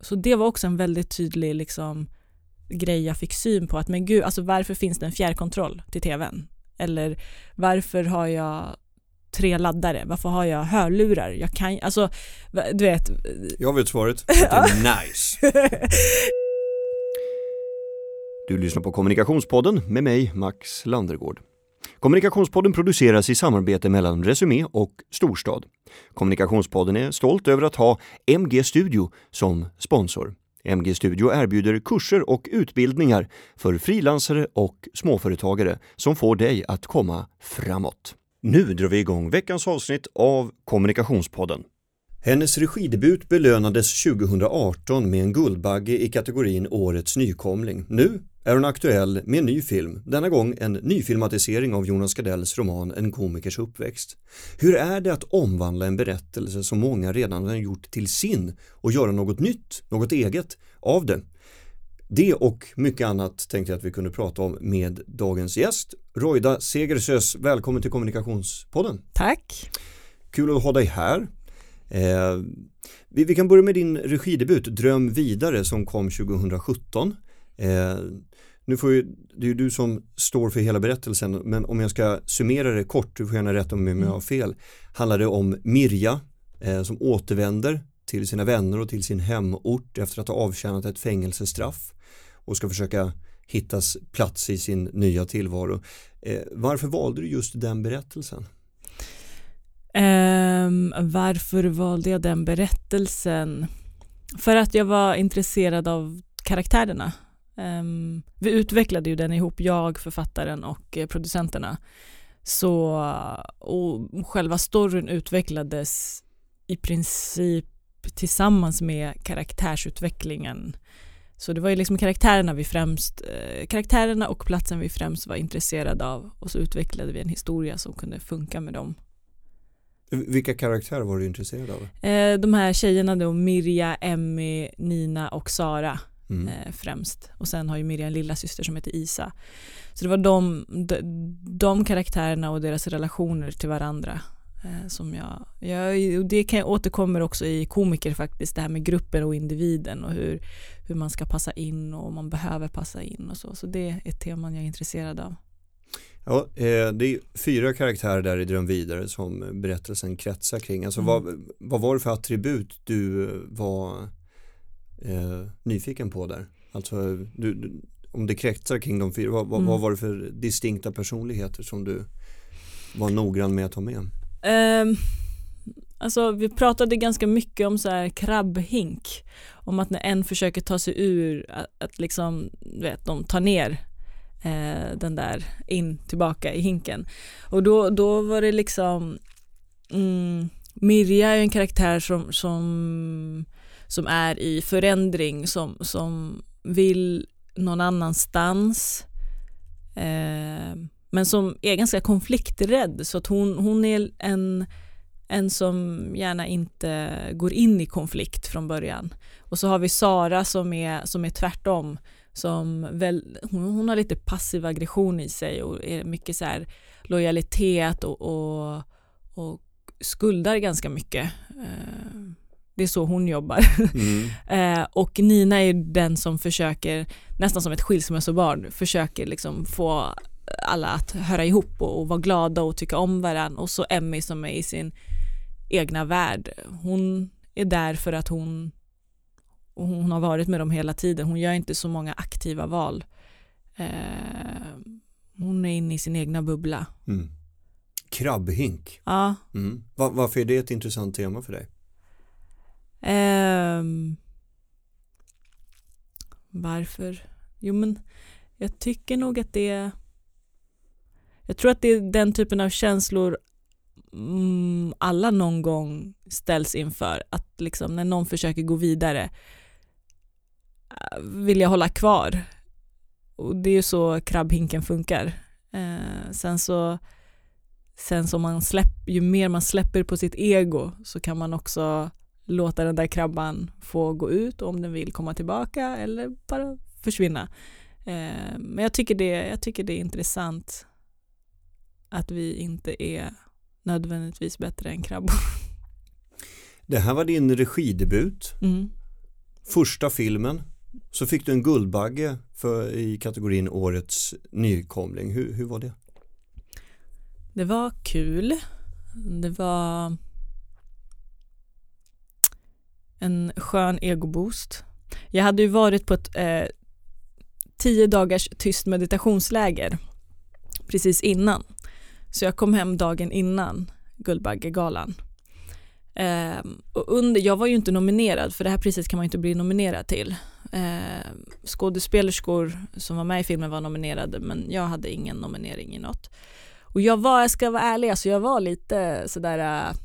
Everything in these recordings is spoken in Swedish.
så det var också en väldigt tydlig liksom, grej jag fick syn på att men gud, alltså varför finns det en fjärrkontroll till tvn? Eller varför har jag tre laddare? Varför har jag hörlurar? Jag kan alltså, du vet. Jag vet svaret. Det är nice. Du lyssnar på Kommunikationspodden med mig, Max Landergård. Kommunikationspodden produceras i samarbete mellan Resumé och Storstad. Kommunikationspodden är stolt över att ha MG Studio som sponsor. MG Studio erbjuder kurser och utbildningar för frilansare och småföretagare som får dig att komma framåt. Nu drar vi igång veckans avsnitt av Kommunikationspodden. Hennes regidebut belönades 2018 med en Guldbagge i kategorin Årets nykomling. Nu är hon aktuell med en ny film, denna gång en nyfilmatisering av Jonas Gardells roman En komikers uppväxt. Hur är det att omvandla en berättelse som många redan har gjort till sin och göra något nytt, något eget av det? Det och mycket annat tänkte jag att vi kunde prata om med dagens gäst, Roida Segersös. Välkommen till Kommunikationspodden. Tack. Kul att ha dig här. Eh, vi, vi, kan börja med din regidebut Dröm vidare som kom 2017. Eh, nu får ju, det är ju du som står för hela berättelsen men om jag ska summera det kort, du får gärna rätta om jag har mm. fel, handlar det om Mirja eh, som återvänder till sina vänner och till sin hemort efter att ha avtjänat ett fängelsestraff och ska försöka hittas plats i sin nya tillvaro. Eh, varför valde du just den berättelsen? Um, varför valde jag den berättelsen? För att jag var intresserad av karaktärerna Um, vi utvecklade ju den ihop, jag, författaren och eh, producenterna. Så, och själva storyn utvecklades i princip tillsammans med karaktärsutvecklingen. Så det var ju liksom karaktärerna vi främst, eh, karaktärerna och platsen vi främst var intresserade av och så utvecklade vi en historia som kunde funka med dem. Vilka karaktärer var du intresserad av? Eh, de här tjejerna då, Mirja, Emmy, Nina och Sara mm. eh, främst. Och sen har ju Miriam en lilla syster som heter Isa. Så det var de, de, de karaktärerna och deras relationer till varandra eh, som jag, jag, och det kan, återkommer också i komiker faktiskt, det här med gruppen och individen och hur, hur man ska passa in och man behöver passa in och så. Så det är ett tema jag är intresserad av. Ja, eh, det är fyra karaktärer där i Dröm vidare som berättelsen kretsar kring. Alltså mm. vad, vad var det för attribut du var eh, nyfiken på där? Alltså du, du, om det kretsar kring de fyra, vad, mm. vad, var det för distinkta personligheter som du var noggrann med att ta med? Um, alltså vi pratade ganska mycket om så här krabbhink, om att när en försöker ta sig ur, att, att liksom, vet, de tar ner eh, den där in tillbaka i hinken. Och då, då var det liksom, mm, Mirja är en karaktär som, som som är i förändring, som, som vill någon annanstans. Eh, men som är ganska konflikträdd så att hon, hon är en, en som gärna inte går in i konflikt från början. Och så har vi Sara som är, som är tvärtom. Som väl, hon, hon har lite passiv aggression i sig och är mycket så här lojalitet och, och, och skuldar ganska mycket. Eh, det är så hon jobbar. Mm. eh, och Nina är den som försöker, nästan som ett skilsmässobarn, försöker liksom få alla att höra ihop och, och vara glada och tycka om varandra. Och så Emmy som är i sin egna värld. Hon är där för att hon, hon har varit med dem hela tiden. Hon gör inte så många aktiva val. Eh, hon är inne i sin egna bubbla. Mm. Krabbhink. Ja. Mm. Var, varför är det ett intressant tema för dig? Um, varför? Jo men jag tycker nog att det jag tror att det är den typen av känslor mm, alla någon gång ställs inför. Att liksom när någon försöker gå vidare eh, vill jag hålla kvar. Och det är ju så krabbhinken funkar. Eh, sen så sen så man släpp, ju mer man släpper på sitt ego så kan man också låta den där krabban få gå ut om den vill komma tillbaka eller bara försvinna. Eh, men jag tycker, det, jag tycker det är intressant att vi inte är nödvändigtvis bättre än krabbor. Det här var din regidebut. Mm. första filmen så fick du en Guldbagge för, i kategorin Årets nykomling. Hur, hur var det? Det var kul. Det var en skön egoboost. Jag hade ju varit på ett eh, tio dagars tyst meditationsläger precis innan. Så jag kom hem dagen innan Guldbaggegalan. Eh, och under, jag var ju inte nominerad för det här priset kan man inte bli nominerad till. Eh, skådespelerskor som var med i filmen var nominerade men jag hade ingen nominering i något. Och jag var, jag ska vara ärlig, alltså jag var lite sådär eh,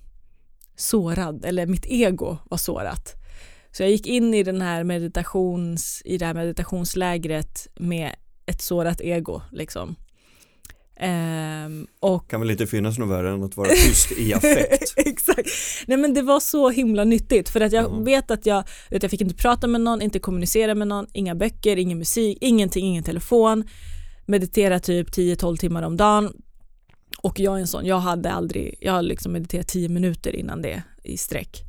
sårad, eller mitt ego var sårat. Så jag gick in i, den här meditations, i det här meditationslägret med ett sårat ego. Liksom. Um, och... Kan väl inte finnas något värre än att vara tyst i affekt. Exakt. Nej men det var så himla nyttigt för att jag mm. vet att jag, att jag fick inte prata med någon, inte kommunicera med någon, inga böcker, ingen musik, ingenting, ingen telefon. Meditera typ 10-12 timmar om dagen. Och jag är en sån, jag hade aldrig, jag har liksom mediterat tio minuter innan det i sträck.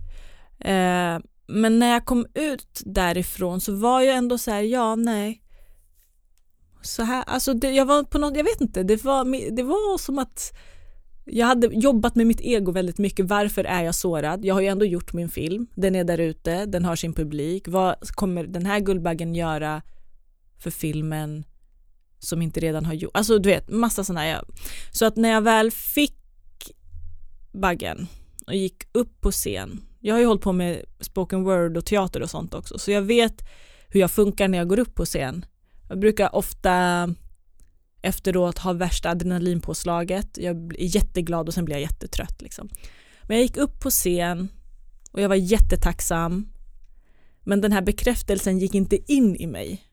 Eh, men när jag kom ut därifrån så var jag ändå så här, ja nej, så här, alltså det, jag var på något, jag vet inte, det var, det var som att jag hade jobbat med mitt ego väldigt mycket. Varför är jag sårad? Jag har ju ändå gjort min film. Den är där ute, den har sin publik. Vad kommer den här Guldbaggen göra för filmen som inte redan har gjort? Alltså du vet, massa sådana här. Så att när jag väl fick baggen och gick upp på scen. Jag har ju hållit på med spoken word och teater och sånt också, så jag vet hur jag funkar när jag går upp på scen. Jag brukar ofta efteråt ha värsta adrenalinpåslaget. Jag blir jätteglad och sen blir jag jättetrött. Liksom. Men jag gick upp på scen och jag var jättetacksam. Men den här bekräftelsen gick inte in i mig.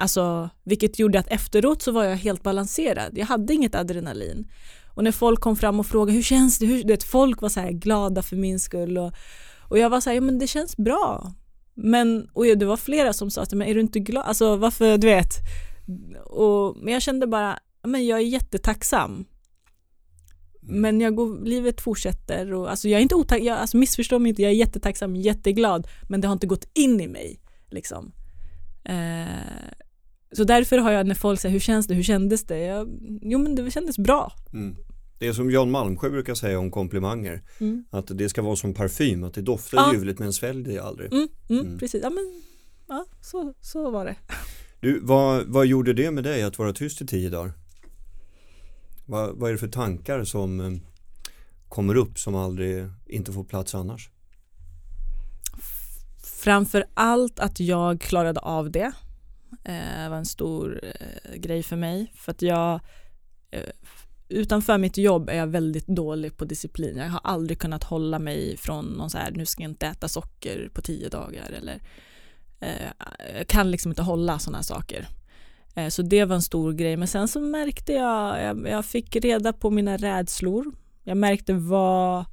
Alltså, vilket gjorde att efteråt så var jag helt balanserad. Jag hade inget adrenalin. Och när folk kom fram och frågade hur känns det? Hur, det folk var så här glada för min skull och, och jag var så här, ja men det känns bra. Men, och det var flera som sa, men är du inte glad? Alltså varför, du vet. Och, men jag kände bara, men jag är jättetacksam. Mm. Men jag går, livet fortsätter och alltså jag är inte otacksam, alltså missförstå mig inte, jag är jättetacksam, jätteglad, men det har inte gått in i mig. Liksom. Eh, så därför har jag när folk säger hur känns det, hur kändes det? Jag, jo men det kändes bra. Mm. Det är som Jan Malmsjö brukar säga om komplimanger. Mm. Att det ska vara som parfym, att det doftar ja. ljuvligt men svälj det aldrig. Mm, mm, mm, precis, ja men ja, så, så var det. Du, vad, vad gjorde det med dig att vara tyst i tio dagar? Vad, vad är det för tankar som eh, kommer upp som aldrig inte får plats annars? Framför allt att jag klarade av det eh, var en stor eh, grej för mig för att jag eh, utanför mitt jobb är jag väldigt dålig på disciplin. Jag har aldrig kunnat hålla mig från någon så här, nu ska jag inte äta socker på tio dagar eller eh, jag kan liksom inte hålla sådana saker. Eh, så det var en stor grej. Men sen så märkte jag, jag, jag fick reda på mina rädslor. Jag märkte vad,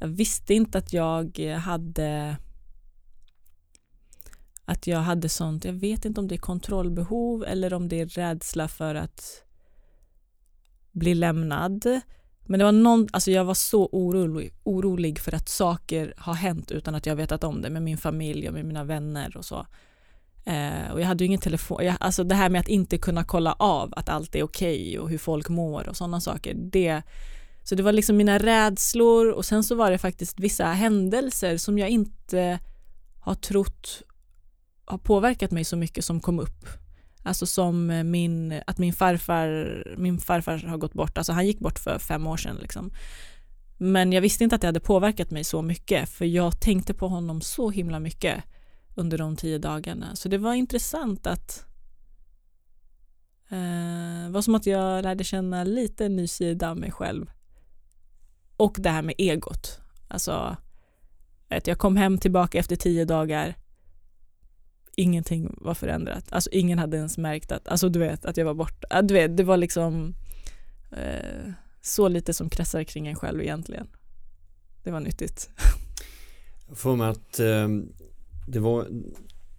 jag visste inte att jag hade att jag hade sånt, jag vet inte om det är kontrollbehov eller om det är rädsla för att bli lämnad. Men det var någon, alltså jag var så orolig, orolig för att saker har hänt utan att jag vetat om det med min familj och med mina vänner och så. Eh, och jag hade ju ingen telefon, jag, alltså det här med att inte kunna kolla av att allt är okej okay och hur folk mår och sådana saker. Det, så det var liksom mina rädslor och sen så var det faktiskt vissa händelser som jag inte har trott har påverkat mig så mycket som kom upp. Alltså som eh, min, att min farfar, min farfar har gått bort, alltså han gick bort för fem år sedan liksom. Men jag visste inte att det hade påverkat mig så mycket för jag tänkte på honom så himla mycket under de tio dagarna. Så det var intressant att eh, var som att jag lärde känna lite en ny sida av mig själv. Och det här med egot. Alltså, att jag kom hem tillbaka efter tio dagar ingenting var förändrat. Alltså ingen hade ens märkt att, alltså du vet, att jag var borta. Äh, du vet, det var liksom eh, så lite som kretsar kring en själv egentligen. Det var nyttigt. Jag får mig att eh, det var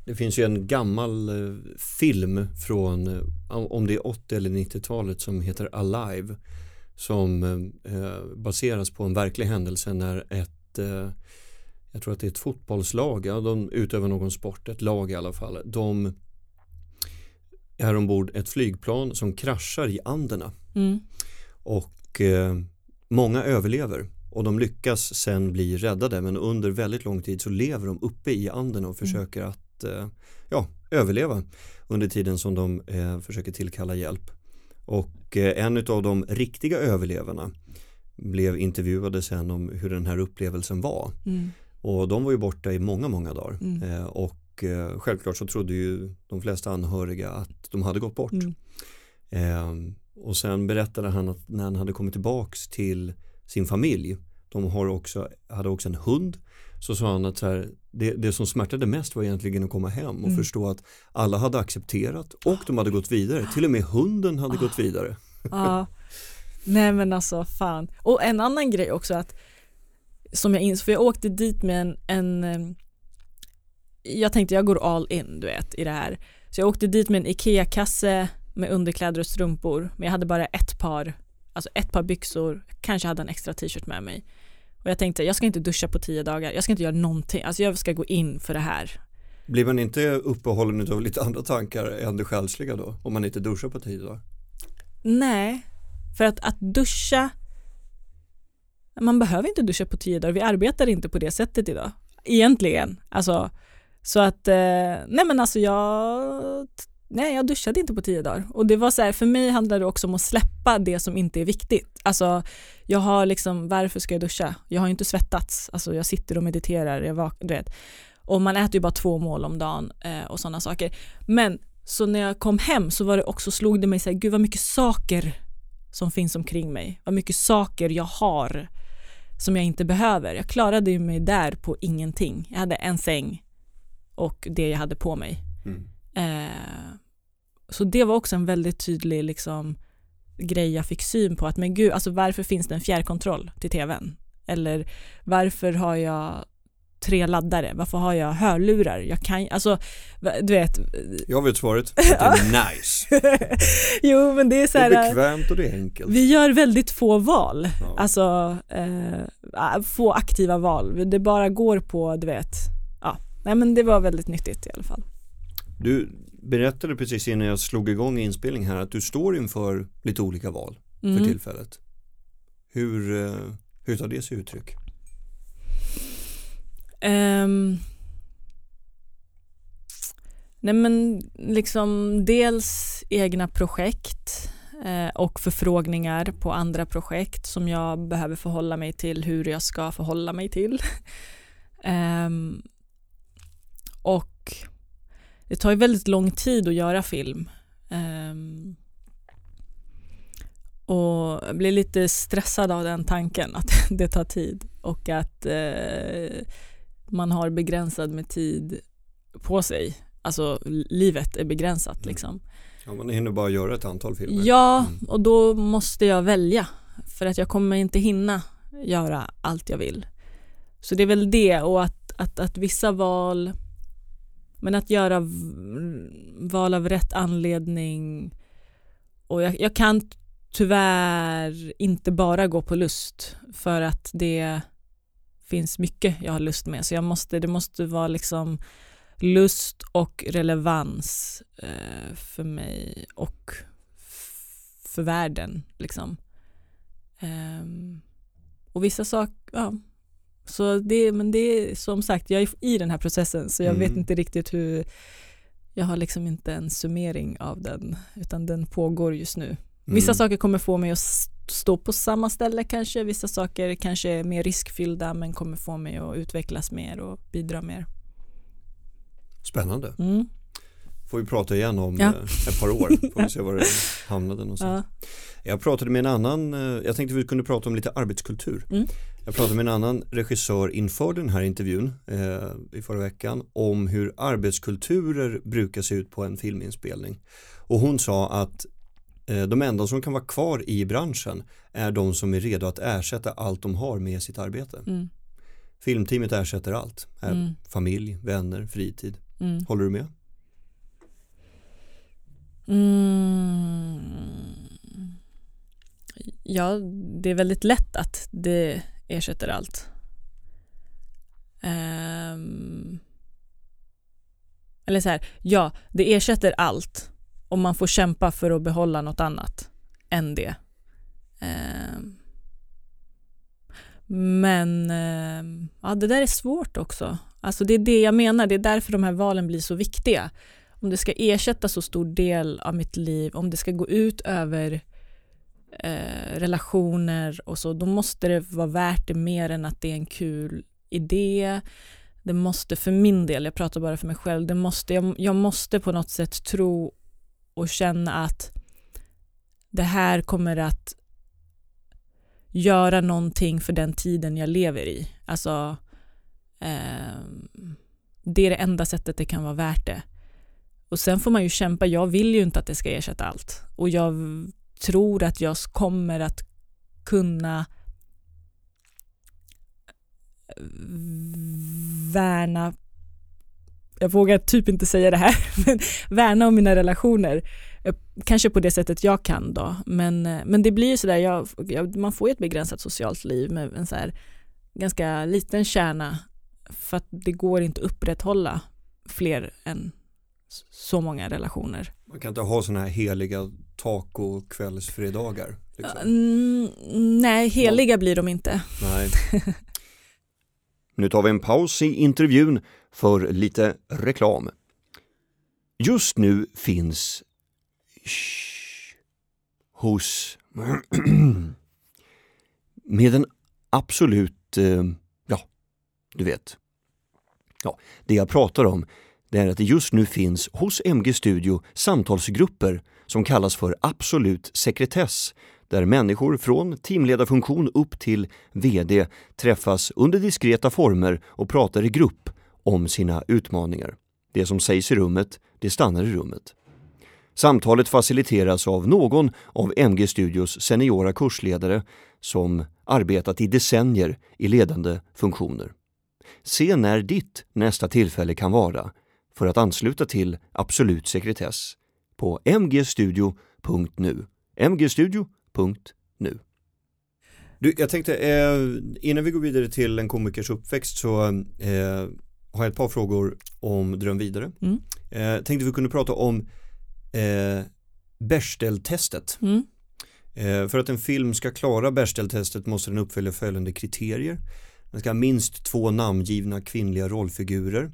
det finns ju en gammal eh, film från eh, om det är 80 eller 90-talet som heter Alive som eh, eh, baseras på en verklig händelse när ett eh, jag tror att det är ett fotbollslag, ja, de utövar någon sport, ett lag i alla fall. De är ombord ett flygplan som kraschar i Anderna. Mm. Och eh, många överlever och de lyckas sen bli räddade men under väldigt lång tid så lever de uppe i Anderna och försöker mm. att eh, ja, överleva under tiden som de eh, försöker tillkalla hjälp. Och eh, en av de riktiga överlevarna blev intervjuade sen om hur den här upplevelsen var. Mm. Och de var ju borta i många, många dagar. Mm. Eh, och eh, självklart så trodde ju de flesta anhöriga att de hade gått bort. Mm. Eh, och sen berättade han att när han hade kommit tillbaks till sin familj, de har också, hade också en hund, så sa han att så här, det, det som smärtade mest var egentligen att komma hem och Mm. förstå att alla hade accepterat och de hade gått vidare. Till och med hunden hade gått vidare. Ja. Nej men alltså fan. Och en annan grej också att som jag insåg, för jag åkte dit med en, en jag tänkte jag går all in du vet i det här. Så jag åkte dit med en IKEA-kasse med underkläder och strumpor men jag hade bara ett par, alltså ett par byxor, kanske hade en extra t-shirt med mig. Och jag tänkte jag ska inte duscha på tio dagar, jag ska inte göra någonting, alltså jag ska gå in för det här. Blir man inte uppehållen av lite andra tankar än det själsliga då? Om man inte duschar på tio dagar? Nej, för att, att duscha man behöver inte duscha på tio dagar, vi arbetar inte på det sättet idag. Egentligen. Alltså, så att, eh, nej men alltså jag, nej jag duschade inte på tio dagar. Och det var så här, för mig handlar det också om att släppa det som inte är viktigt. Alltså jag har liksom, varför ska jag duscha? Jag har ju inte svettats, alltså jag sitter och mediterar, jag vak- du vet. Och man äter ju bara två mål om dagen eh, och sådana saker. Men så när jag kom hem så var det också, slog det mig så här, gud vad mycket saker som finns omkring mig. Vad mycket saker jag har som jag inte behöver. Jag klarade ju mig där på ingenting. Jag hade en säng och det jag hade på mig. Mm. Eh, så det var också en väldigt tydlig liksom, grej jag fick syn på. Att men gud, alltså varför finns det en fjärrkontroll till tvn? Eller varför har jag tre laddare? Varför har jag hörlurar? Jag kan alltså, du vet. Jag vet svaret, att det är nice. jo men det är så Det här. är bekvämt och det är enkelt. Vi gör väldigt få val, Ja. alltså eh, få aktiva val. Det bara går på, du vet, ja. Nej men det var väldigt nyttigt i alla fall. Du berättade precis innan jag slog igång inspelning här att du står inför lite olika val för Mm. tillfället. Hur, eh, hur tar det sig uttryck? Um, nej men liksom dels egna projekt eh, och förfrågningar på andra projekt som jag behöver förhålla mig till hur jag ska förhålla mig till. um, och det tar ju väldigt lång tid att göra film. Um, och jag blir lite stressad av den tanken att det tar tid och att eh, man har begränsad med tid på sig. Alltså livet är begränsat Mm. liksom. Ja, man hinner bara göra ett antal filmer. Ja, Mm. och då måste jag välja för att jag kommer inte hinna göra allt jag vill. Så det är väl det och att, att, att vissa val, men att göra val av rätt anledning och jag, jag kan tyvärr inte bara gå på lust för att det finns mycket jag har lust med så jag måste, det måste vara liksom lust och relevans eh, för mig och för världen liksom. Ehm, och vissa saker, ja. Så det, men det är som sagt, jag är i den här processen så jag Mm. vet inte riktigt hur, jag har liksom inte en summering av den utan den pågår just nu. Vissa Mm. saker kommer få mig att stå på samma ställe kanske, vissa saker kanske är mer riskfyllda men kommer få mig att utvecklas mer och bidra mer. Spännande. Mm. Får vi prata igen om Ja. eh, ett par år. Får vi se var det hamnade någonstans. Ja. Jag pratade med en annan, eh, jag tänkte vi kunde prata om lite arbetskultur. Mm. Jag pratade med en annan regissör inför den här intervjun eh, i förra veckan om hur arbetskulturer brukar se ut på en filminspelning. Och hon sa att de enda som kan vara kvar i branschen är de som är redo att ersätta allt de har med sitt arbete. Mm. Filmteamet ersätter allt. Mm. Familj, vänner, fritid. Mm. Håller du med? Mm. Ja, det är väldigt lätt att det ersätter allt. Um, eller så här, ja, det ersätter allt och man får kämpa för att behålla något annat än det. Ehm. Men ehm, ja, det där är svårt också. Alltså det är det jag menar, det är därför de här valen blir så viktiga. Om det ska ersätta så stor del av mitt liv, om det ska gå ut över eh, relationer och så, då måste det vara värt det mer än att det är en kul idé. Det måste, för min del, jag pratar bara för mig själv, det måste, jag, jag måste på något sätt tro och känna att det här kommer att göra någonting för den tiden jag lever i. Alltså, eh, det är det enda sättet det kan vara värt det. Och sen får man ju kämpa, jag vill ju inte att det ska ersätta allt. Och jag tror att jag kommer att kunna värna jag vågar typ inte säga det här, men värna om mina relationer. Eh, kanske på det sättet jag kan då, men, eh, men det blir ju sådär, jag, jag, man får ju ett begränsat socialt liv med en så här ganska liten kärna för att det går inte att upprätthålla fler än så många relationer. Man kan inte ha sådana här heliga taco-kvällsfredagar? Liksom. Mm, nej, heliga blir de inte. Nej. nu tar vi en paus i intervjun för lite reklam. Just nu finns shh, hos med en absolut, eh, ja, du vet. Ja, det jag pratar om det är att det just nu finns hos MG Studio samtalsgrupper som kallas för absolut sekretess där människor från teamledarfunktion upp till VD träffas under diskreta former och pratar i grupp om sina utmaningar. Det som sägs i rummet, det stannar i rummet. Samtalet faciliteras av någon av MG Studios seniora kursledare som arbetat i decennier i ledande funktioner. Se när ditt nästa tillfälle kan vara för att ansluta till Absolut sekretess på mgstudio.nu. mgstudio.nu. Du, jag tänkte, eh, innan vi går vidare till en komikers uppväxt så eh, har jag ett par frågor om Dröm vidare. Mm. Eh, tänkte vi kunde prata om eh, Bechdel-testet. Mm. Eh, för att en film ska klara Bechdel-testet måste den uppfylla följande kriterier. Den ska ha minst två namngivna kvinnliga rollfigurer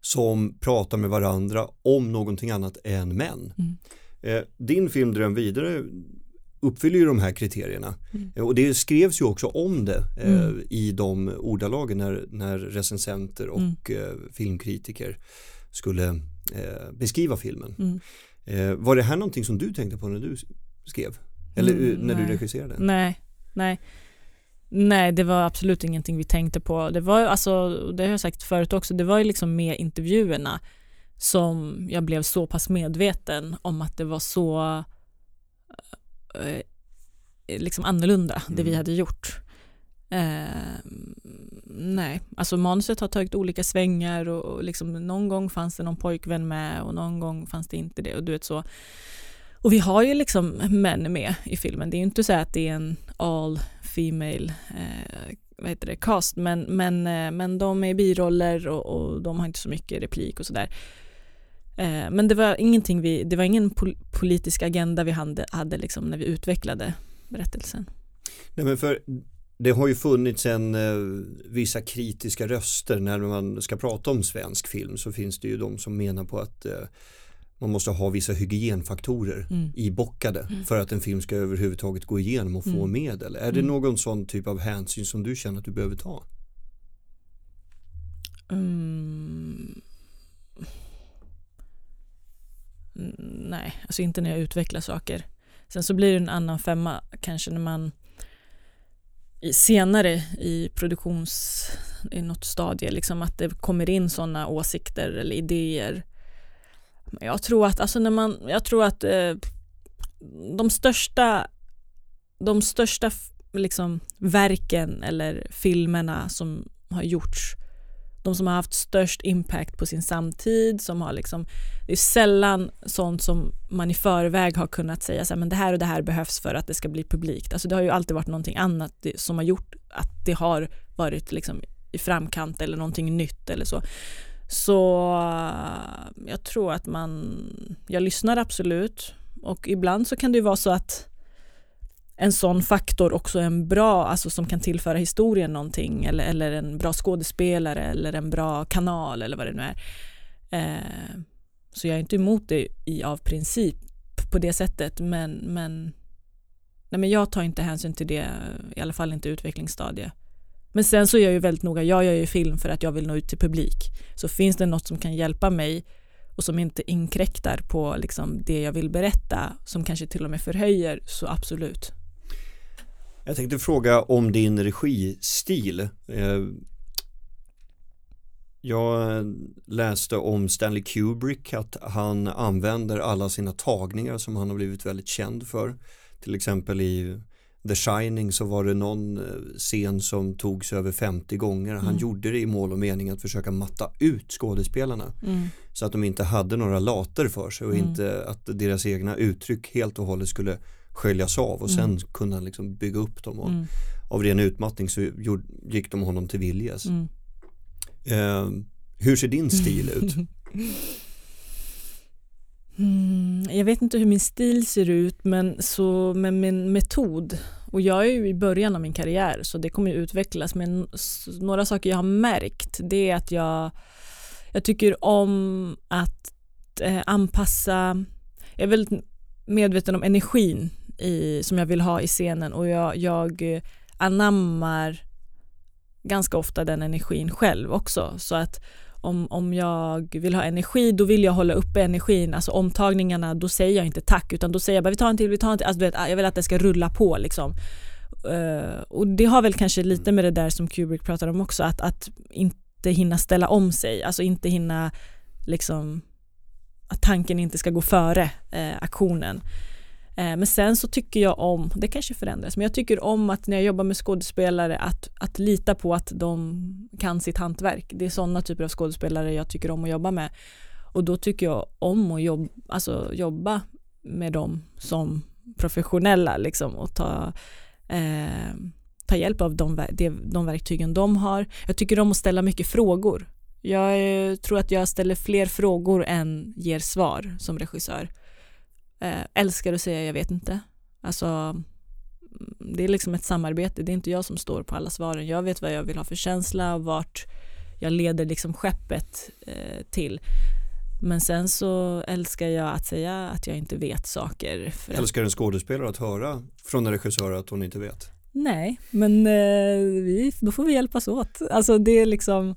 som pratar med varandra om någonting annat än män. Mm. Eh, din film Dröm vidare uppfyller ju de här kriterierna mm. Eh, och det skrevs ju också om det eh, mm. i de ordalagen när, när recensenter och mm. eh, filmkritiker skulle eh, beskriva filmen. Mm. Var det här någonting som du tänkte på när du skrev? Eller mm, när du regisserade? Nej, nej. Nej, det var absolut ingenting vi tänkte på. Det var alltså, det har jag sagt förut också, det var ju liksom med intervjuerna som jag blev så pass medveten om att det var så eh, liksom annorlunda det vi mm. hade gjort. Eh, nej, alltså manuset har tagit olika svängar och, och liksom, någon gång fanns det någon pojkvän med och någon gång fanns det inte det och du vet så. Och vi har ju liksom män med i filmen. Det är ju inte så att det är en all female eh, vad heter det, cast men, men, eh, men de är biroller och, och de har inte så mycket replik och sådär. Eh, men det var ingenting vi, det var ingen pol politisk agenda vi hade, hade liksom när vi utvecklade berättelsen. Nej men för det har ju funnits en eh, vissa kritiska röster när man ska prata om svensk film så finns det ju de som menar på att eh, man måste ha vissa hygienfaktorer mm. ibockade mm. för att en film ska överhuvudtaget gå igenom och få mm. medel. Är det mm. någon sån typ av hänsyn som du känner att du behöver ta? Mm. Nej, alltså inte när jag utvecklar saker. Sen så blir det en annan femma kanske när man senare i produktions i något stadie liksom att det kommer in sådana åsikter eller idéer jag tror att, alltså när man, jag tror att eh, de största, de största liksom, verken eller filmerna som har gjorts, de som har haft störst impact på sin samtid, som har liksom, det är sällan sånt som man i förväg har kunnat säga så här, men det här och det här behövs för att det ska bli publikt. Alltså det har ju alltid varit någonting annat som har gjort att det har varit liksom i framkant eller någonting nytt eller så. Så eh, jag tror att man, jag lyssnar absolut och ibland så kan det ju vara så att en sån faktor också är en bra, alltså som kan tillföra historien någonting eller, eller en bra skådespelare eller en bra kanal eller vad det nu är. Eh, så jag är inte emot det i, av princip på det sättet men, men, nej men jag tar inte hänsyn till det, i alla fall inte utvecklingsstadie. Men sen så är jag ju väldigt noga, jag gör ju film för att jag vill nå ut till publik. Så finns det något som kan hjälpa mig och som inte inkräktar på liksom det jag vill berätta, som kanske till och med förhöjer, så absolut. Jag tänkte fråga om din registil. Eh, jag läste om Stanley Kubrick att han använder alla sina tagningar som han har blivit väldigt känd för. Till exempel i The Shining så var det någon eh, scen som togs över 50 gånger. Han mm. gjorde det i mål och mening att försöka matta ut skådespelarna. Mm. Så att de inte hade några later för sig och mm. inte att deras egna uttryck helt och hållet skulle sköljas av och sen mm. kunde han liksom bygga upp dem. Och mm. Av ren utmattning så gick de honom till viljes. Mm. Eh, hur ser din stil ut? Mm, jag vet inte hur min stil ser ut men så men min metod och jag är ju i början av min karriär så det kommer ju utvecklas men några saker jag har märkt det är att jag, jag tycker om att eh, anpassa, jag är väldigt medveten om energin i, som jag vill ha i scenen och jag, jag eh, anammar ganska ofta den energin själv också. Så att om, om jag vill ha energi då vill jag hålla uppe energin, alltså omtagningarna då säger jag inte tack utan då säger jag bara vi tar en till, vi tar en till, alltså, vet, jag vill att det ska rulla på liksom. Uh, och det har väl kanske lite med det där som Kubrick pratar om också att, att inte hinna ställa om sig, alltså inte hinna liksom att tanken inte ska gå före eh, aktionen. Eh, men sen så tycker jag om, det kanske förändras, men jag tycker om att när jag jobbar med skådespelare att, att lita på att de kan sitt hantverk. Det är sådana typer av skådespelare jag tycker om att jobba med. Och då tycker jag om att jobba, alltså jobba med dem som professionella liksom och ta, eh, ta hjälp av de, de verktygen de har. Jag tycker om att ställa mycket frågor. Jag eh, tror att jag ställer fler frågor än ger svar som regissör. Eh, älskar att säga jag vet inte. Alltså, mm, det är liksom ett samarbete, det är inte jag som står på alla svaren. Jag vet vad jag vill ha för känsla och vart jag leder liksom skeppet eh, till. Men sen så älskar jag att säga att jag inte vet saker. älskar en skådespelare att höra från en regissör att hon inte vet? Nej, men eh, vi, då får vi hjälpas åt. Alltså det är liksom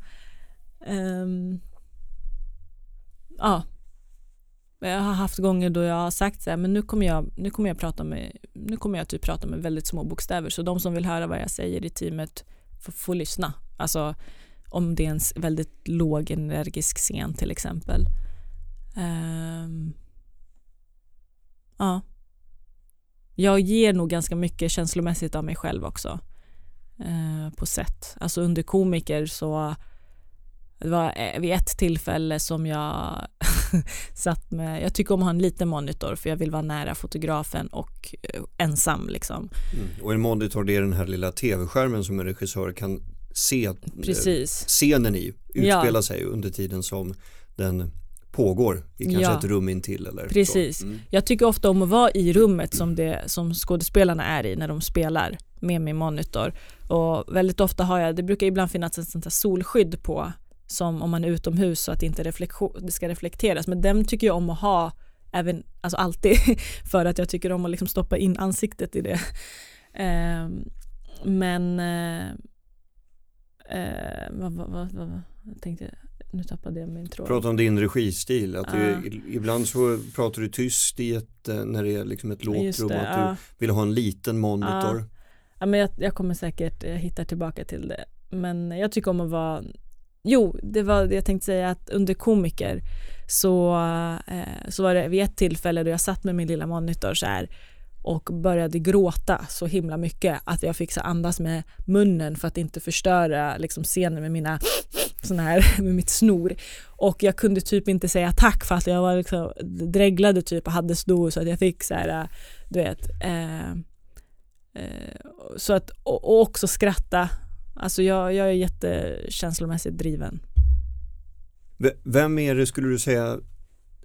um, ja, jag har haft gånger då jag har sagt så här, men nu kommer jag, nu kommer jag prata med, nu kommer jag typ prata med väldigt små bokstäver, så de som vill höra vad jag säger i teamet får, får lyssna. Alltså om det är en väldigt låg energisk scen till exempel. Um, ja. Jag ger nog ganska mycket känslomässigt av mig själv också. Uh, på sätt. Alltså under komiker så det var eh, vid ett tillfälle som jag satt med, jag tycker om att ha en liten monitor för jag vill vara nära fotografen och eh, ensam liksom. Mm. Och en monitor det är den här lilla tv-skärmen som en regissör kan se eh, Precis. scenen i utspela ja. sig under tiden som den pågår i kanske ja. ett rum intill eller Precis. Mm. Jag tycker ofta om att vara i rummet som, det, som skådespelarna är i när de spelar med min monitor. Och väldigt ofta har jag, det brukar ibland finnas ett sånt här solskydd på som om man är utomhus så att inte det ska reflekteras. Men den tycker jag om att ha även, alltså alltid för att jag tycker om att liksom stoppa in ansiktet i det. Eh, men eh, eh, vad, vad, vad, vad, jag tänkte nu tappade jag min tråd. Prata om din registil, att du, ibland så pratar du tyst i ett, eh, när det är liksom ett lågt rum, att du vill ha en liten monitor. Ja, men jag, jag kommer säkert hitta tillbaka till det. Men jag tycker om att vara Jo, det var det jag tänkte säga att under komiker så, eh, så var det vid ett tillfälle då jag satt med min lilla monitor så här och började gråta så himla mycket att jag fick så andas med munnen för att inte förstöra liksom, scenen med mina sån här med mitt snor. Och jag kunde typ inte säga tack för att jag var liksom dreglade typ och hade snor så att jag fick så här du vet eh, eh, så att och, och också skratta alltså jag, jag är jättekänslomässigt driven. Vem är det skulle du säga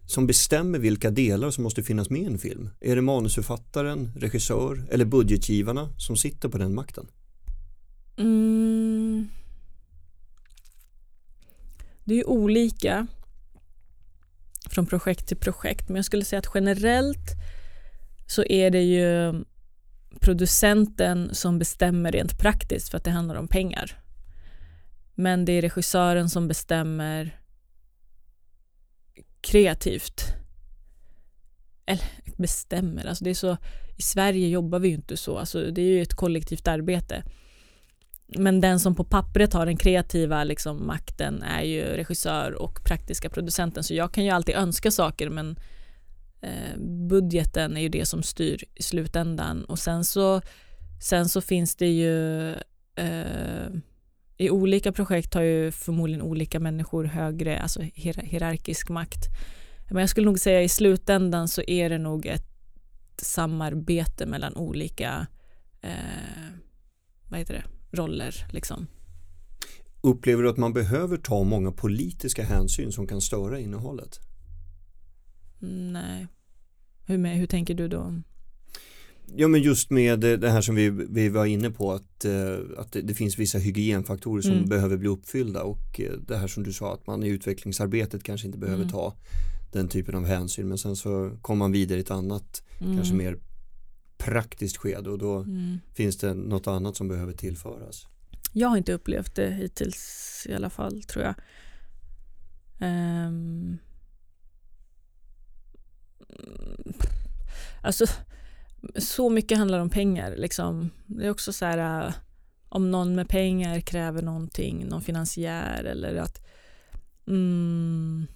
som bestämmer vilka delar som måste finnas med i en film? Är det manusförfattaren, regissör eller budgetgivarna som sitter på den makten? Mm. Det är ju olika från projekt till projekt men jag skulle säga att generellt så är det ju producenten som bestämmer rent praktiskt för att det handlar om pengar. Men det är regissören som bestämmer kreativt. Eller bestämmer, alltså det är så, i Sverige jobbar vi ju inte så, alltså det är ju ett kollektivt arbete. Men den som på pappret har den kreativa liksom, makten är ju regissör och praktiska producenten. Så jag kan ju alltid önska saker men Eh, budgeten är ju det som styr i slutändan. Och sen så, sen så finns det ju eh, i olika projekt har ju förmodligen olika människor högre, alltså hier hierarkisk makt. Men jag skulle nog säga i slutändan så är det nog ett samarbete mellan olika eh, vad heter det, roller. Liksom. Upplever du att man behöver ta många politiska hänsyn som kan störa innehållet? Nej. Hur, med, hur tänker du då? Ja men just med det här som vi, vi var inne på att, eh, att det, det finns vissa hygienfaktorer som mm. behöver bli uppfyllda och eh, det här som du sa att man i utvecklingsarbetet kanske inte behöver mm. ta den typen av hänsyn men sen så kommer man vidare i ett annat mm. kanske mer praktiskt skede och då mm. finns det något annat som behöver tillföras. Jag har inte upplevt det hittills i alla fall tror jag. Um, alltså så mycket handlar om pengar liksom. Det är också så här äh, om någon med pengar kräver någonting, någon finansiär eller att mm,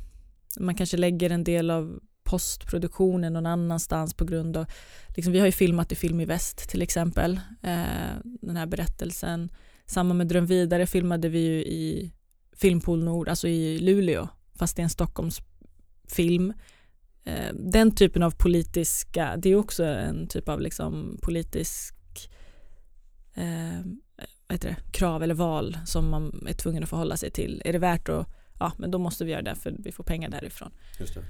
man kanske lägger en del av postproduktionen någon annanstans på grund av, liksom, vi har ju filmat i Film i Väst till exempel, eh, den här berättelsen. Samma med Dröm vidare filmade vi ju i Filmpool Nord, alltså i Luleå, fast det är en Stockholmsfilm. Eh, den typen av politiska, det är också en typ av liksom politisk eh, vad heter det, krav eller val som man är tvungen att förhålla sig till. Är det värt att, ja men då måste vi göra det för vi får pengar därifrån. Just. Uh,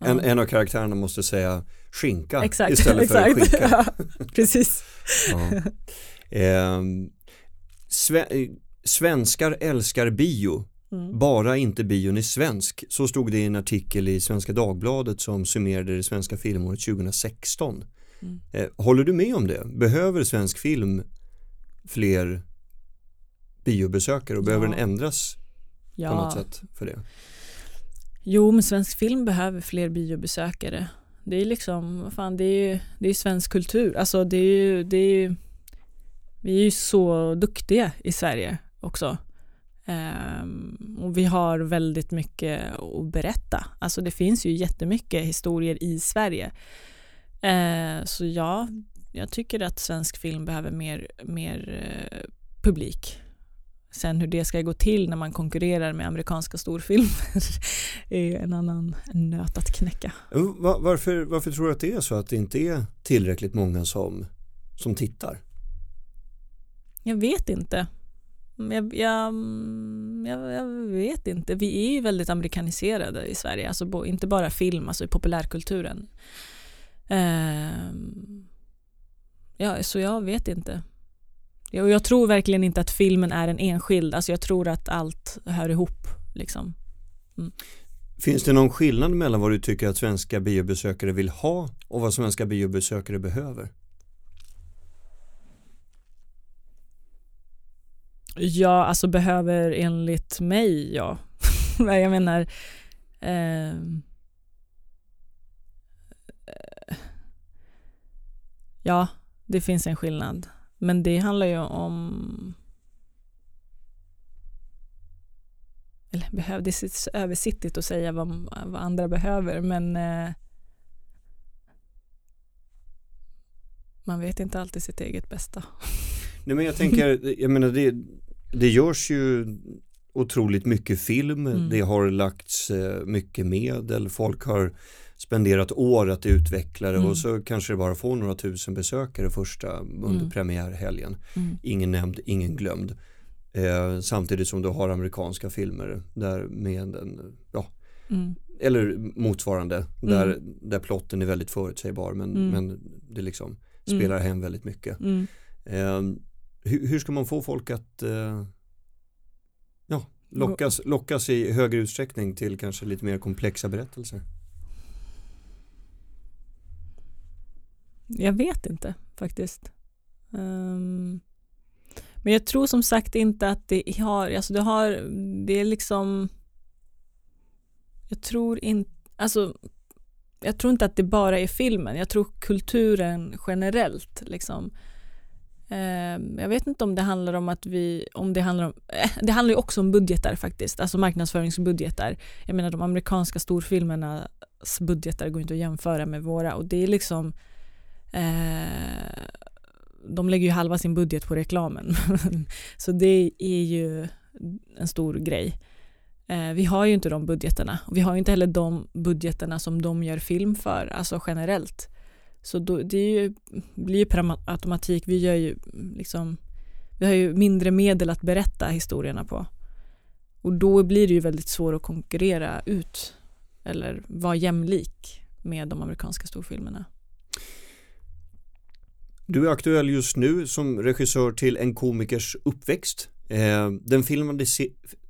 en, en, av karaktärerna måste säga skinka exakt, istället för exakt. skinka. ja, precis. ja. eh, sve, svenskar älskar bio, mm. bara inte bion är svensk. Så stod det i en artikel i Svenska Dagbladet som summerade det svenska filmåret 2016. Mm. Eh, håller du med om det? Behöver svensk film fler biobesökare och ja. behöver den ändras ja. på något sätt för det? Jo, men svensk film behöver fler biobesökare. Det är liksom, vad fan, det är ju det är svensk kultur. Alltså det är ju, det är ju, vi är ju så duktiga i Sverige också. Um, och vi har väldigt mycket att berätta. Alltså det finns ju jättemycket historier i Sverige. Uh, så ja, jag tycker att svensk film behöver mer, mer uh, publik. Sen hur det ska gå till när man konkurrerar med amerikanska storfilmer är en annan nöt att knäcka. Varför, varför tror du att det är så att det inte är tillräckligt många som, som tittar? Jag vet inte. Mm, jag, jag, mm, jag, jag, vet inte. Vi är ju väldigt amerikaniserade i Sverige, alltså inte bara film, alltså i populärkulturen. Eh, ja, så jag vet inte. Jag, jag tror verkligen inte att filmen är en enskild, alltså jag tror att allt hör ihop. Liksom. Mm. Finns det någon skillnad mellan vad du tycker att svenska biobesökare vill ha och vad svenska biobesökare behöver? Ja, alltså behöver enligt mig, ja. jag menar ehm, eh, Ja, det finns en skillnad. Men det handlar ju om eller behöv, det är översittigt att säga vad, vad andra behöver men eh, man vet inte alltid sitt eget bästa. Nej men jag tänker, jag menar det, det görs ju otroligt mycket film, mm. det har lagts eh, mycket medel, folk har spenderat år att utveckla det mm. och så kanske det bara får några tusen besökare första under mm. premiärhelgen. Mm. Ingen nämnd, ingen glömd. Eh, samtidigt som du har amerikanska filmer där med en, ja, Mm. eller motsvarande där, Mm. där plotten är väldigt förutsägbar men, men det liksom spelar hem väldigt mycket. Eh, hur, hur ska man få folk att eh, ja, lockas, lockas i högre utsträckning till kanske lite mer komplexa berättelser? Jag vet inte faktiskt. Ehm, men jag tror som sagt inte att det har, alltså det har, det är liksom, jag tror inte, alltså jag tror inte att det bara är filmen, jag tror kulturen generellt liksom. Ehm, jag vet inte om det handlar om att vi, om det handlar om, eh, det handlar ju också om budgetar faktiskt, alltså marknadsföringsbudgetar. Jag menar de amerikanska storfilmernas budgetar går inte att jämföra med våra och det är liksom Eh, de lägger ju halva sin budget på reklamen. så det är ju en stor grej. Eh, vi har ju inte de budgeterna. Och vi har ju inte heller de budgeterna som de gör film för, alltså generellt. Så då, det är ju, blir ju per automatik, vi gör ju liksom, vi har ju mindre medel att berätta historierna på. Och då blir det ju väldigt svårt att konkurrera ut eller vara jämlik med de amerikanska storfilmerna. Du är aktuell just nu som regissör till En komikers uppväxt. Eh, den, filmatiser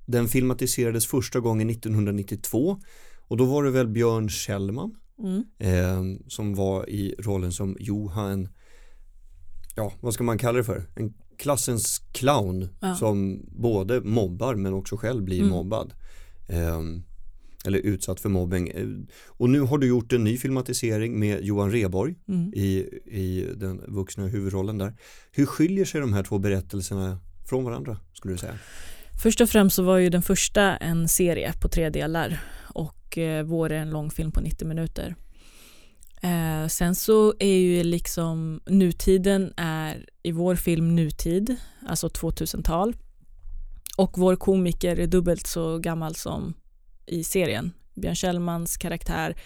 den filmatiserades första gången 1992 och då var det väl Björn Kjellman Mm. eh, som var i rollen som Johan, ja vad ska man kalla det för, en klassens clown Ja. som både mobbar men också själv blir Mm. mobbad. Eh, eller utsatt för mobbing. Eh, Och nu har du gjort en ny filmatisering med Johan Reborg Mm. i, i den vuxna huvudrollen där. Hur skiljer sig de här två berättelserna från varandra skulle du säga? Först och främst så var ju den första en serie på tre delar och eh, vår är en långfilm på 90 minuter. Eh, sen så är ju liksom nutiden är i vår film nutid, alltså 2000-tal. Och vår komiker är dubbelt så gammal som i serien. Björn Kjellmans karaktär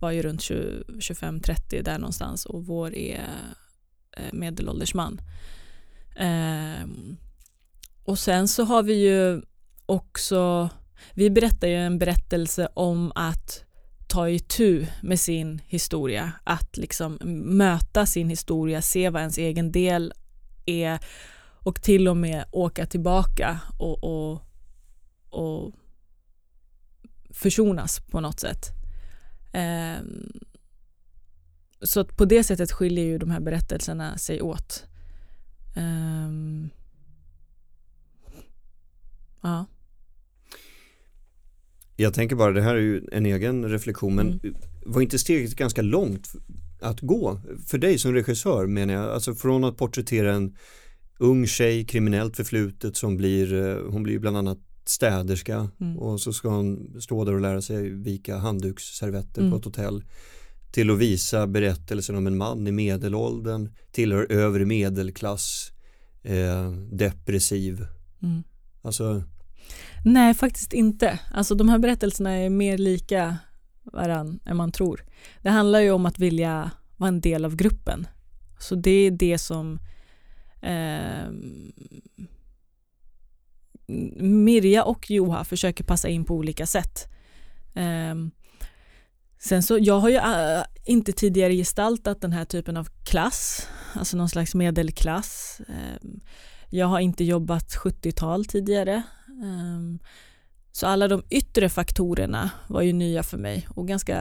var ju runt 25-30 där någonstans och vår är eh, medelålders man. Eh, och sen så har vi ju också, vi berättar ju en berättelse om att ta itu med sin historia, att liksom möta sin historia, se vad ens egen del är och till och med åka tillbaka och, och, och försonas på något sätt. Ehm, så att på det sättet skiljer ju de här berättelserna sig åt. Ehm, ja. Jag tänker bara, det här är ju en egen reflektion men Mm. var inte steget ganska långt att gå för dig som regissör menar jag, alltså från att porträttera en ung tjej, kriminellt förflutet som blir, eh, hon blir bland annat städerska Mm. och så ska hon stå där och lära sig vika handduksservetter Mm. på ett hotell till att visa berättelsen om en man i medelåldern, tillhör övre medelklass, eh, depressiv. Mm. Alltså, Nej, faktiskt inte. Alltså de här berättelserna är mer lika varann än man tror. Det handlar ju om att vilja vara en del av gruppen. Så det är det som eh, Mirja och Joha försöker passa in på olika sätt. Eh, sen så, jag har ju äh, inte tidigare gestaltat den här typen av klass, alltså någon slags medelklass. Eh, jag har inte jobbat 70-tal tidigare. Ehm, så alla de yttre faktorerna var ju nya för mig och ganska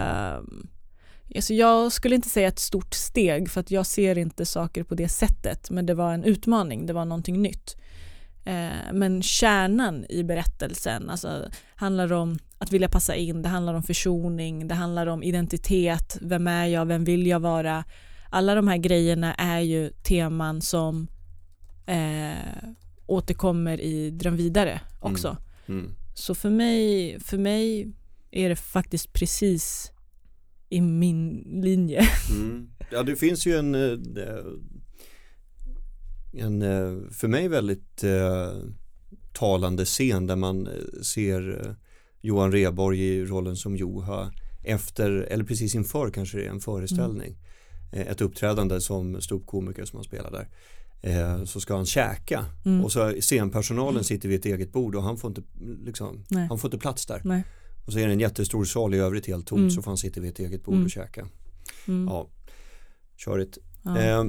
Alltså jag skulle inte säga ett stort steg för att jag ser inte saker på det sättet men det var en utmaning, det var någonting nytt. Ehm, men kärnan i berättelsen alltså, handlar om att vilja passa in, det handlar om försoning, det handlar om identitet, vem är jag, vem vill jag vara? Alla de här grejerna är ju teman som eh, återkommer i Dröm vidare också. mm. Så för mig, för mig är det faktiskt precis i min linje. Mm. Ja det finns ju en, eh, en eh, för mig väldigt eh, talande scen där man eh, ser eh, Johan Reborg i rollen som Joha efter, eller precis inför kanske det är en föreställning. Eh, Ett uppträdande som ståuppkomiker som han spelar där. Eh, så ska han käka Mm. och så scenpersonalen sitter vid ett eget bord och han får inte, liksom, Nej. han får inte plats där. Nej. Och så är det en jättestor sal i övrigt helt tomt Mm. så får han sitta vid ett eget bord Mm. och käka. Mm. Ja, körigt. Ja. Eh,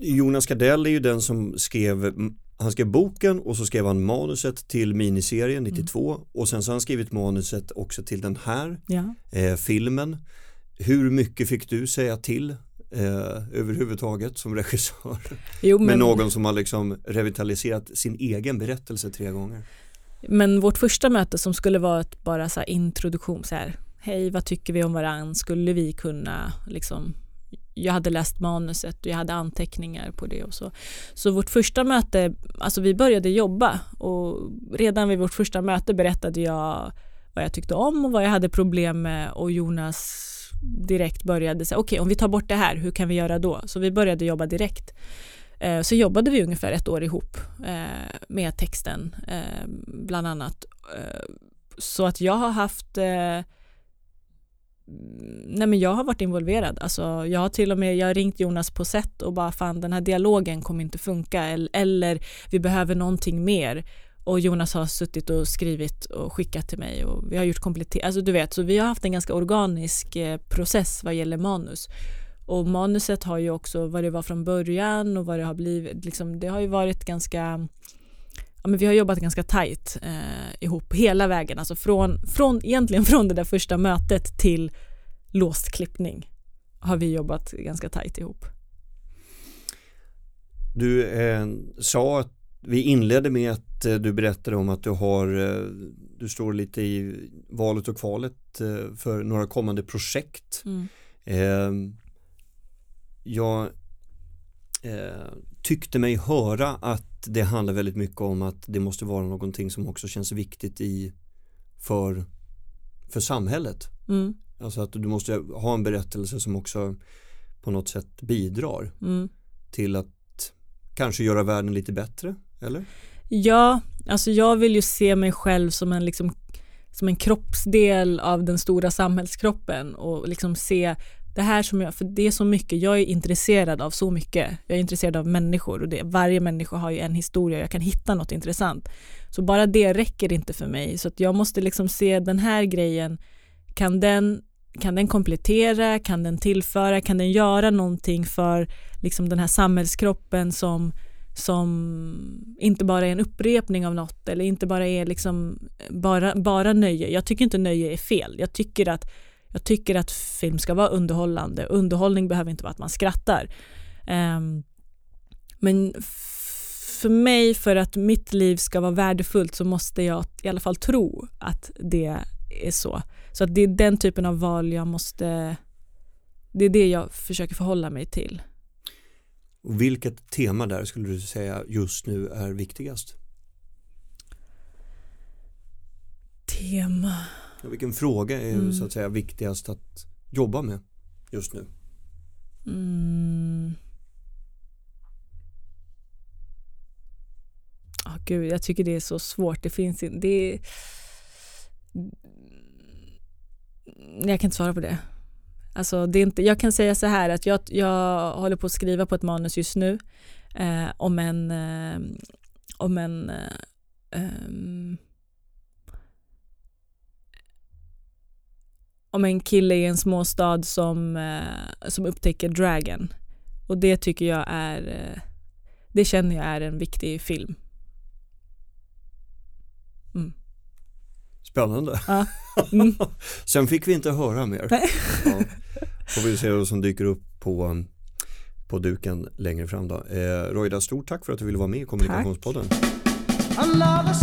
Jonas Gardell är ju den som skrev han skrev boken och så skrev han manuset till miniserien 92 Mm. och sen så har han skrivit manuset också till den här ja. eh, filmen. Hur mycket fick du säga till eh, överhuvudtaget som regissör? Jo, Med men, någon som har liksom revitaliserat sin egen berättelse tre gånger. men vårt första möte som skulle vara ett bara så introduktion, så här, hej vad tycker vi om varann, skulle vi kunna liksom jag hade läst manuset och jag hade anteckningar på det och så. Så vårt första möte, alltså vi började jobba och redan vid vårt första möte berättade jag vad jag tyckte om och vad jag hade problem med och Jonas direkt började säga okej om vi tar bort det här, hur kan vi göra då? Så vi började jobba direkt. Eh, så jobbade vi ungefär ett år ihop eh, med texten eh, bland annat. Så att jag har haft Nej men jag har varit involverad. Alltså, jag har till och med jag har ringt Jonas på sätt och bara fan den här dialogen kommer inte funka eller, eller vi behöver någonting mer. Och Jonas har suttit och skrivit och skickat till mig och vi har gjort komplettering. Alltså du vet, så vi har haft en ganska organisk eh, process vad gäller manus. Och manuset har ju också vad det var från början och vad det har blivit. Liksom, det har ju varit ganska Ja, men vi har jobbat ganska tajt eh, ihop hela vägen, alltså från, från, egentligen från det där första mötet till låst klippning har vi jobbat ganska tajt ihop. Du eh, sa att vi inledde med att eh, du berättade om att du har eh, du står lite i valet och kvalet eh, för några kommande projekt. Mm. Eh, jag tyckte mig höra att det handlar väldigt mycket om att det måste vara någonting som också känns viktigt i för, för samhället. Mm. Alltså att du måste ha en berättelse som också på något sätt bidrar Mm. till att kanske göra världen lite bättre, eller? Ja, alltså jag vill ju se mig själv som en, liksom, som en kroppsdel av den stora samhällskroppen och liksom se det här som jag, för det är så mycket, jag är intresserad av så mycket. Jag är intresserad av människor och det, varje människa har ju en historia, jag kan hitta något intressant. Så bara det räcker inte för mig, så att jag måste liksom se den här grejen, kan den, kan den komplettera, kan den tillföra, kan den göra någonting för liksom den här samhällskroppen som som inte bara är en upprepning av något eller inte bara är liksom bara, bara nöje. Jag tycker inte nöje är fel. Jag tycker att jag tycker att film ska vara underhållande. Underhållning behöver inte vara att man skrattar. Um, men för mig, för att mitt liv ska vara värdefullt så måste jag i alla fall tro att det är så. Så att det är den typen av val jag måste... Det är det jag försöker förhålla mig till. Och vilket tema där skulle du säga just nu är viktigast? Tema... Och vilken fråga är Mm. så att säga viktigast att jobba med just nu? Mm. Ah, gud, jag tycker det är så svårt. Det finns inte... Det är... Jag kan inte svara på det. Alltså, det är inte, jag kan säga så här att jag, jag håller på att skriva på ett manus just nu eh, om en, eh, om en eh, ehm, om en kille i en småstad som, eh, som upptäcker Dragon. Och det tycker jag är, eh, det känner jag är en viktig film. Spännande. Ja. Mm. Sen fick vi inte höra mer. Ja. Får vi se vad som dyker upp på, på duken längre fram då. Eh, Roida, stort tack för att du ville vara med i Kommunikationspodden. Another